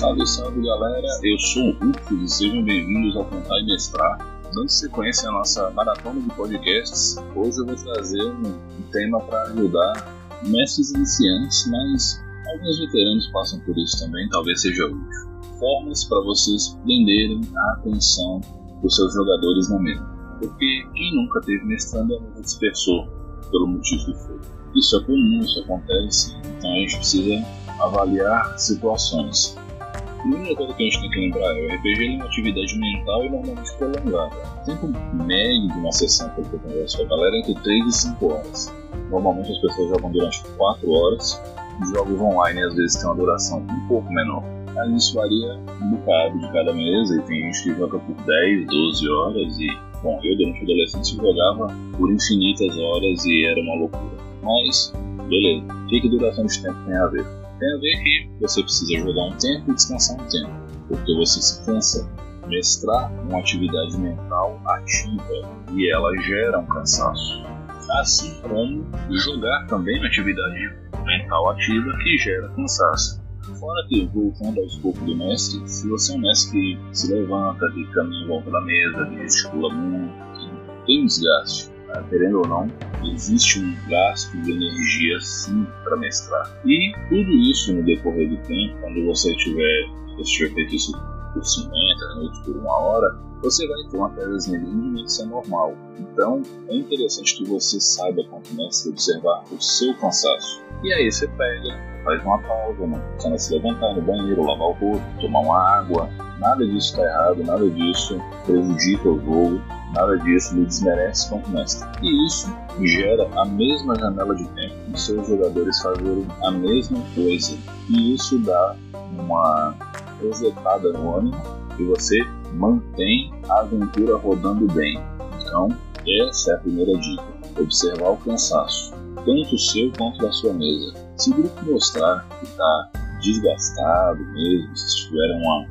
Salve, salve galera, eu sou o Rufus e sejam bem-vindos ao Contar e Mestrar. Dando sequência à nossa maratona de podcasts, hoje eu vou trazer um, tema para ajudar mestres iniciantes, mas alguns veteranos passam por isso também, talvez seja útil. Formas para vocês prenderem a atenção dos seus jogadores na mesa. Porque quem nunca teve mestrando mesa dispersou, pelo motivo que for. Isso é comum, isso acontece, então a gente precisa avaliar situações. Primeira coisa que a gente tem que lembrar é o RPG é uma atividade mental e normalmente prolongada. O tempo médio de uma sessão que eu converso com a galera é entre 3 e 5 horas. Normalmente as pessoas jogam durante 4 horas, os jogos online às vezes têm uma duração um pouco menor. Mas isso varia um bocado de cada mesa e tem gente que joga por 10, 12 horas e, bom, eu durante a adolescência jogava por infinitas horas e era uma loucura. Mas, beleza, o que, que duração de tempo tem a ver? Tem a ver que você precisa jogar um tempo e descansar um tempo, porque você se cansa. Mestrar uma atividade mental ativa e ela gera um cansaço. Assim como jogar também uma atividade mental ativa que gera cansaço. Fora que, voltando ao escopo do mestre, se você é um mestre que se levanta, que caminha em volta da mesa, que gesticula muito, tem um desgaste Tá? querendo ou não, existe um gasto de energia sim para mestrar. E tudo isso no decorrer do tempo, quando você tiver, você tiver feito isso por 50 minutos, por uma hora, você vai ter uma quedazinha mínima, isso é normal. Então, é interessante que você saiba começa a observar o seu cansaço. E aí você pega, faz uma pausa, não precisa se levantar no banheiro, lavar o rosto, tomar uma água. Nada disso está errado, nada disso prejudica o jogo Nada disso lhe desmerece quanto mestre. E isso gera a mesma janela de tempo de seus jogadores fazerem a mesma coisa. E isso dá uma resetada no ânimo e você mantém a aventura rodando bem. Então, essa é a primeira dica: observar o cansaço, tanto seu quanto da sua mesa. Se o grupo mostrar que está desgastado mesmo, se tiver uma,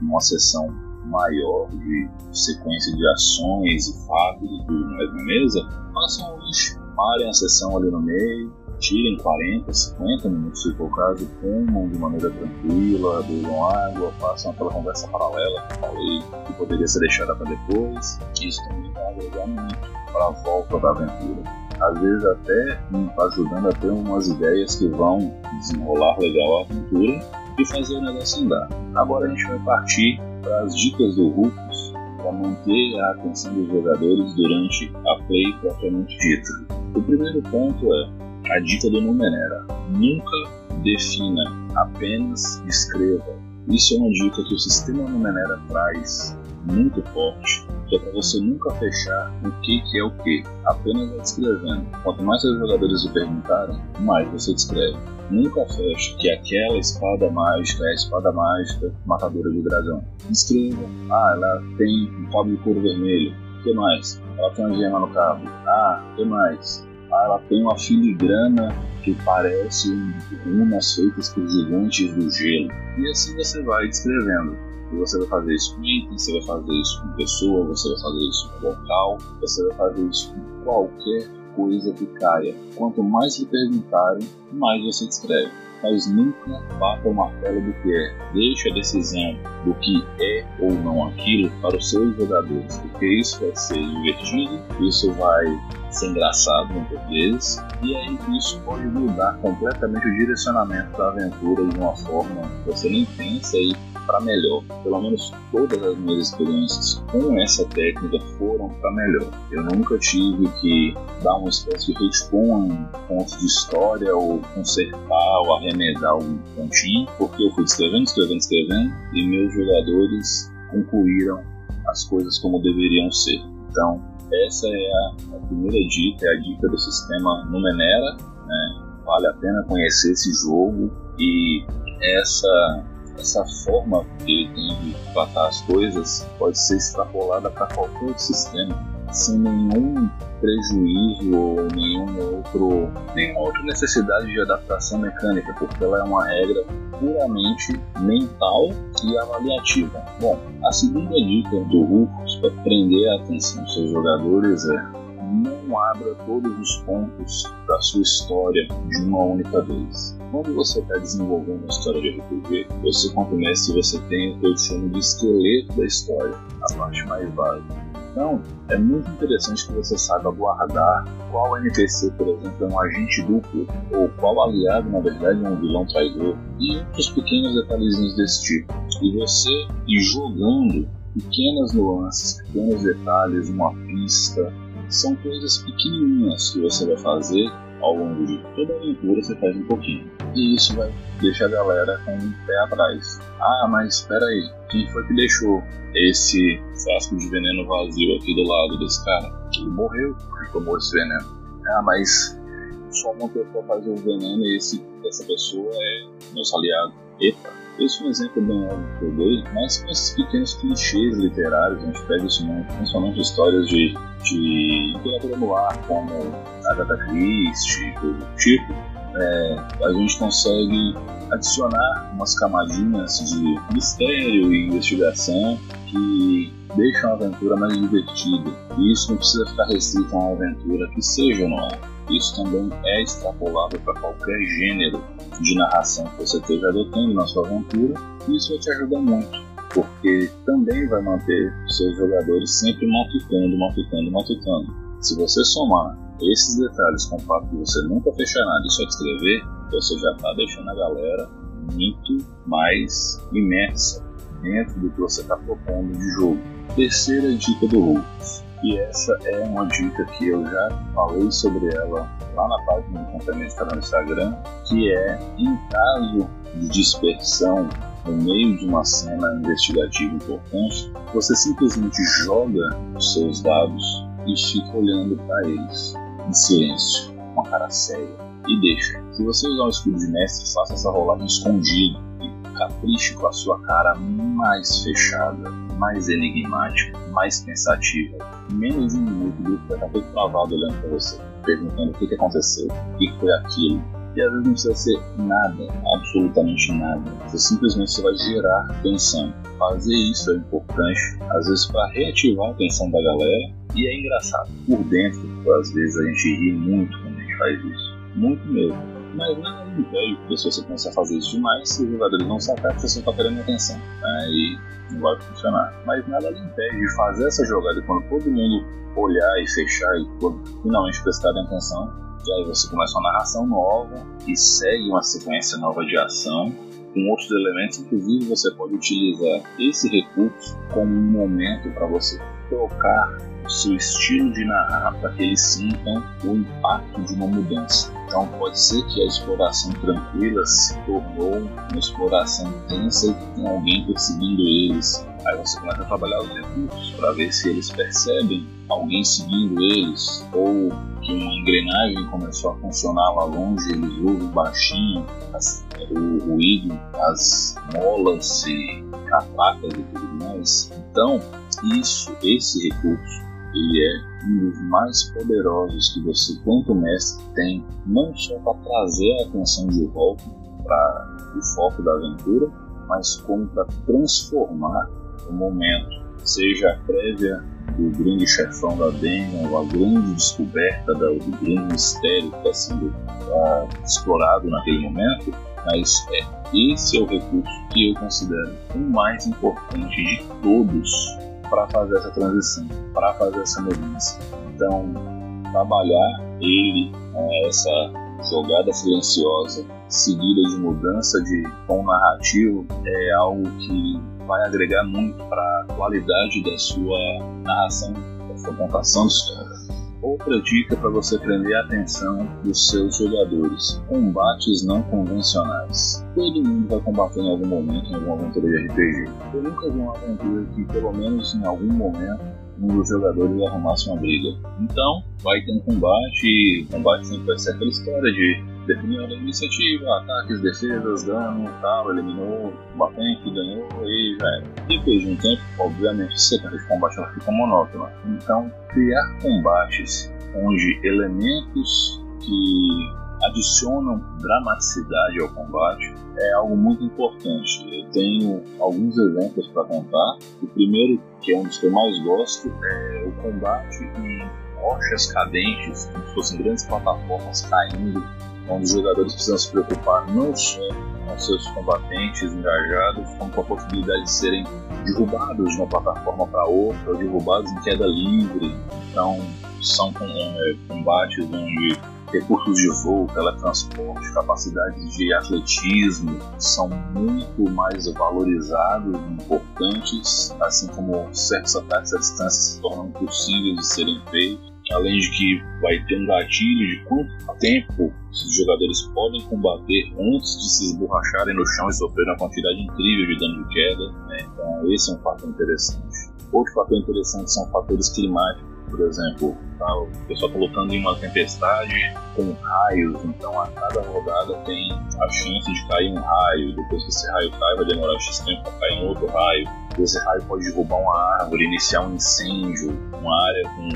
uma sessão maior de sequência de ações e fatos e tudo na mesa, façam isso. Parem a sessão ali no meio, tirem 40, 50 minutos se for o caso, comam de maneira tranquila, bebam água, façam aquela conversa paralela que eu falei, que poderia ser deixada para depois. Isso também vai agregar muito para a volta da aventura às vezes até ajudando a ter umas ideias que vão desenrolar legal a aventura e fazer o negócio andar. Agora a gente vai partir para as dicas do Rufus para manter a atenção dos jogadores durante a play propriamente dita. O primeiro ponto é a dica do Numenera. Nunca defina, apenas escreva. Isso é uma dica que o sistema Numenera traz muito forte, que é para você nunca fechar o que, que é o que, apenas descrevendo. Quanto mais seus jogadores lhe perguntarem, mais você descreve. Nunca feche que aquela espada mágica é a espada mágica matadora de dragão. Escreva. Ah, ela tem um cabo de couro vermelho. O que mais? Ela tem uma gema no cabo. Ah, o que mais? Ah, ela tem uma filigrana que parece runas feitas por gigantes do gelo. E assim você vai descrevendo. Você vai fazer isso com item, você vai fazer isso com pessoa, você vai fazer isso com local, você vai fazer isso com qualquer coisa que caia. Quanto mais lhe perguntarem, mais você escreve. Mas nunca bata o martelo do que é. Deixe a decisão do que é ou não aquilo para os seus jogadores, porque isso vai ser divertido, isso vai ser engraçado muitas vezes, e aí isso pode mudar completamente o direcionamento da aventura de uma forma que você nem pensa e para melhor. Pelo menos todas as minhas experiências com essa técnica foram para melhor. Eu nunca tive que dar uma espécie de respawn pontos de história ou consertar ou arremedar um pontinho, porque eu fui escrevendo, escrevendo, escrevendo e meus jogadores concluíram as coisas como deveriam ser. Então, essa é a, a primeira dica, é a dica do sistema Numenera. Né? Vale a pena conhecer esse jogo e essa essa forma que ele tem de tratar as coisas pode ser extrapolada para qualquer sistema sem nenhum prejuízo ou nenhum outro, nenhuma outra necessidade de adaptação mecânica, porque ela é uma regra puramente mental e avaliativa. Bom, a segunda dica do Rufus para prender a atenção dos seus jogadores é não abra todos os pontos da sua história de uma única vez. Quando você está desenvolvendo uma história de RPG, você, quanto mestre, você tem o que eu chamo de esqueleto da história, a parte mais básica. Então, é muito interessante que você saiba guardar qual NPC, por exemplo, é um agente duplo, ou qual aliado, na verdade, é um vilão traidor, e outros pequenos detalhezinhos desse tipo. E você ir jogando pequenas nuances, pequenos detalhes, uma pista, são coisas pequenininhas que você vai fazer ao longo de toda a aventura, você faz um pouquinho. E isso vai deixar a galera com um pé atrás. Ah, mas espera aí, quem foi que deixou esse frasco de veneno vazio aqui do lado desse cara? Ele morreu porque tomou esse veneno. Ah, mas só uma pessoa faz o veneno e esse, essa pessoa é nosso aliado. Epa, esse é um exemplo bem óbvio que eu dei, mas com esses pequenos clichês literários, a gente pega isso muito, principalmente histórias de, de literatura no ar, como Agatha Christie, do tipo, é, a gente consegue adicionar umas camadinhas de mistério e investigação que deixam a aventura mais divertida. E isso não precisa ficar restrito a uma aventura que seja no ar. Isso também é extrapolável para qualquer gênero de narração que você esteja adotando na sua aventura, e isso vai te ajudar muito, porque também vai manter seus jogadores sempre matutando, matutando, matutando. Se você somar esses detalhes com o fato de você nunca fechar nada e só escrever, você já está deixando a galera muito mais imersa dentro do que você está propondo de jogo. Terceira dica do Lucas. E essa é uma dica que eu já falei sobre ela lá na página do Companhia está no Instagram, que é em caso de dispersão no meio de uma cena investigativa importante, você simplesmente joga os seus dados e fica olhando para eles em silêncio, com a cara séria, e deixa. Se você usar o escudo de mestre, faça essa rolagem escondido e capriche com a sua cara mais fechada, mais enigmática, mais pensativa. Menos de um minuto, o grupo vai estar todo travado olhando para você, perguntando o que, aconteceu, o que, foi aquilo, e às vezes não precisa ser nada, absolutamente nada. Você simplesmente você vai gerar tensão. Fazer isso é importante, às vezes para reativar a atenção da galera. E é engraçado, por dentro, às vezes a gente ri muito quando a gente faz isso. Muito mesmo. Mas nada impede, porque se você começar a fazer isso demais, os jogadores não sacar que você está querendo atenção. Aí não vai funcionar. Mas nada lhe impede de fazer essa jogada quando todo mundo olhar e fechar e finalmente prestar atenção e aí você começa uma narração nova e segue uma sequência nova de ação com outros elementos. Inclusive, você pode utilizar esse recurso como um momento para você trocar o seu estilo de narrar para que eles sintam o impacto de uma mudança. Então, pode ser que a exploração tranquila se tornou uma exploração intensa e tem alguém perseguindo eles. Aí você começa a trabalhar os recursos para ver se eles percebem alguém seguindo eles ou que uma engrenagem começou a funcionar lá longe, eles ouvem baixinho as, o ruído, as molas e capacas e tudo mais. Então, isso, esse recurso, ele é um dos mais poderosos que você, quanto mestre, tem, não só para trazer a atenção de volta para o foco da aventura, mas como para transformar o momento, seja a prévia do grande chefão da Demon, a grande descoberta do, grande mistério que está sendo uh, explorado naquele momento, mas é, esse é o recurso que eu considero o mais importante de todos para fazer essa transição, para fazer essa mudança. Então, trabalhar ele, uh, essa jogada silenciosa, seguida de mudança de tom narrativo, é algo que vai agregar muito para a qualidade da sua narração, da sua contação de história. Outra dica para você prender a atenção dos seus jogadores: combates não convencionais. Todo mundo vai combater em algum momento em alguma aventura de RPG. Eu nunca vi uma aventura que, pelo menos em algum momento, um dos jogadores arrumasse uma briga. Então, vai ter um combate, e o combate sempre vai ser aquela história de definiu a iniciativa, ataques, defesas, dano, tal, eliminou, combatente, ganhou e já era. Depois de um tempo, obviamente, a sequência de combate fica monótona. Então, criar combates onde elementos que adicionam dramaticidade ao combate é algo muito importante. Eu tenho alguns exemplos para contar. O primeiro, que é um dos que eu mais gosto, é o combate em rochas cadentes, como se fossem grandes plataformas caindo, onde os jogadores precisam se preocupar não só com seus combatentes engajados, como com a possibilidade de serem derrubados de uma plataforma para outra, ou derrubados em queda livre. Então, são é, combates onde recursos de voo, teletransporte, capacidades de atletismo são muito mais valorizados e importantes, assim como certos ataques à distância se tornam possíveis de serem feitos. Além de que vai ter um gatilho de quanto tempo os jogadores podem combater antes de se esborracharem no chão e sofrerem uma quantidade incrível de dano de queda. Né? Então, esse é um fator interessante. Outro fator interessante são fatores climáticos por exemplo, tá, o pessoal está lutando em uma tempestade com raios, então a cada rodada tem a chance de cair um raio, depois que esse raio cai vai demorar X tempo para cair um outro raio, esse raio pode derrubar uma árvore, iniciar um incêndio, uma área com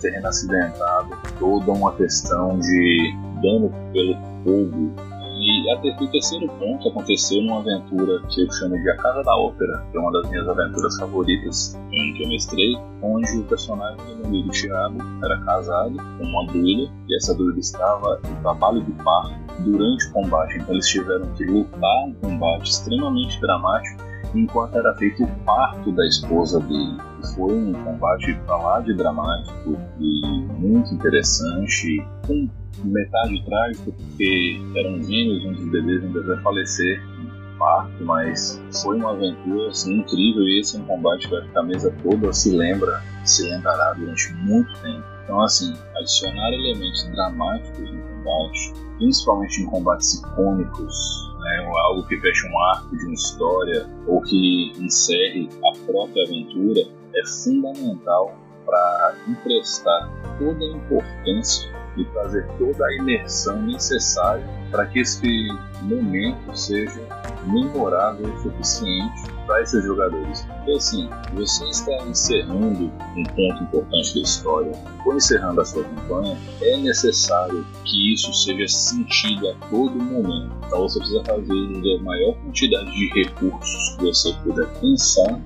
terreno acidentado, toda uma questão de dano pelo fogo. E até o terceiro ponto aconteceu numa aventura que eu chamo de A Casa da Ópera, que é uma das minhas aventuras favoritas em que eu mestrei, onde o personagem do meu amigo Thiago era casado com uma druida, e essa druida estava em trabalho de parto durante o combate, então eles tiveram que lutar um combate extremamente dramático enquanto era feito o parto da esposa dele. Foi um combate pra lá de dramático e muito interessante, com metade trágico, porque eram gêmeos, um dos bebês ainda vai falecer no parto, mas foi uma aventura assim, incrível e esse é um combate que a mesa toda se lembra, se lembrará durante muito tempo. Então, assim, adicionar elementos dramáticos no combate, principalmente em combates icônicos, né, algo que feche um arco de uma história ou que encerre a própria aventura, é fundamental para emprestar toda a importância e trazer toda a imersão necessária para que esse momento seja memorável o suficiente para esses jogadores. Porque assim, você está encerrando um ponto importante da história, ou encerrando a sua campanha, é necessário que isso seja sentido a todo momento. Então você precisa fazer a maior quantidade de recursos que você puder pensar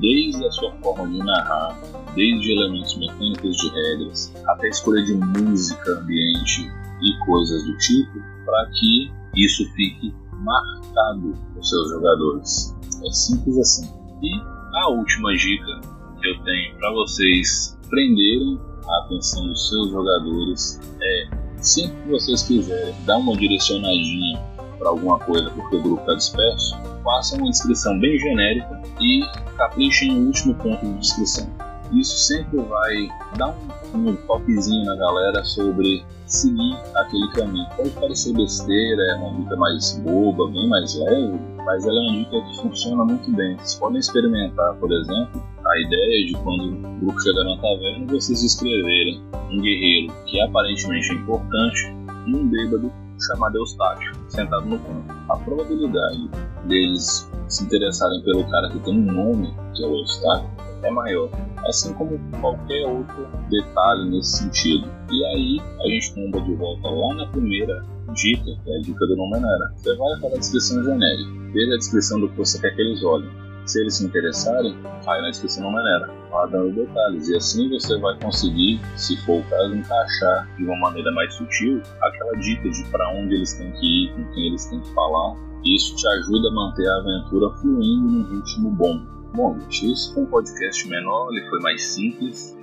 desde a sua forma de narrar, desde elementos mecânicos de regras, até a escolha de música, ambiente e coisas do tipo, para que isso fique marcado nos seus jogadores. É simples assim. E a última dica que eu tenho para vocês prenderem a atenção dos seus jogadores é sempre que vocês quiserem dar uma direcionadinha para alguma coisa porque o grupo está disperso, façam uma descrição bem genérica e caprichem no último ponto de descrição. Isso sempre vai dar um, um toquezinho na galera sobre seguir aquele caminho. Pode parecer besteira, é uma dica mais boba, bem mais leve, mas ela é uma dica que funciona muito bem. Vocês podem experimentar, por exemplo, a ideia de quando o grupo chegar na taverna, vocês escreverem um guerreiro que aparentemente é importante e um bêbado chamado Eustáquio, sentado no canto. A probabilidade deles se interessarem pelo cara que tem um nome, que é o Eustáquio, é maior. Assim como qualquer outro detalhe nesse sentido. E aí a gente comba de volta lá na primeira dica, que é a dica do Numenera. Você vai para a descrição genérica, veja a descrição do que você quer que eles olhem. Se eles se interessarem, vai na descrição da maneira, vá dando detalhes. E assim você vai conseguir, se for o caso, encaixar de uma maneira mais sutil aquela dica de para onde eles têm que ir, com quem eles têm que falar. Isso te ajuda a manter a aventura fluindo num ritmo bom. Bom, gente, isso foi um podcast menor, ele foi mais simples.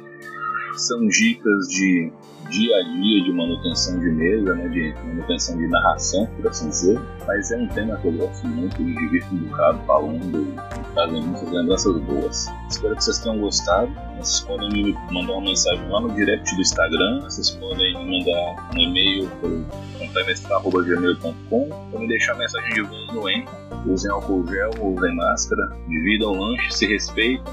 São dicas de dia a dia de manutenção de mesa, né, de manutenção de narração, por assim dizer. Mas é um tema que eu gosto muito, me divirto um bocado falando trazem muitas lembranças boas. Espero que vocês tenham gostado. Vocês podem me mandar uma mensagem lá no direct do Instagram, vocês podem me mandar um e-mail pelo contaimestrar.gmail.com ou me deixar mensagem de voz no Enco. Usem álcool gel, usem máscara, dividam o lanche, se respeitem,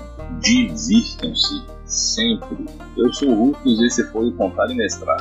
divirtam-se sempre. Eu sou o Rufus e esse foi o Contar e Mestrar.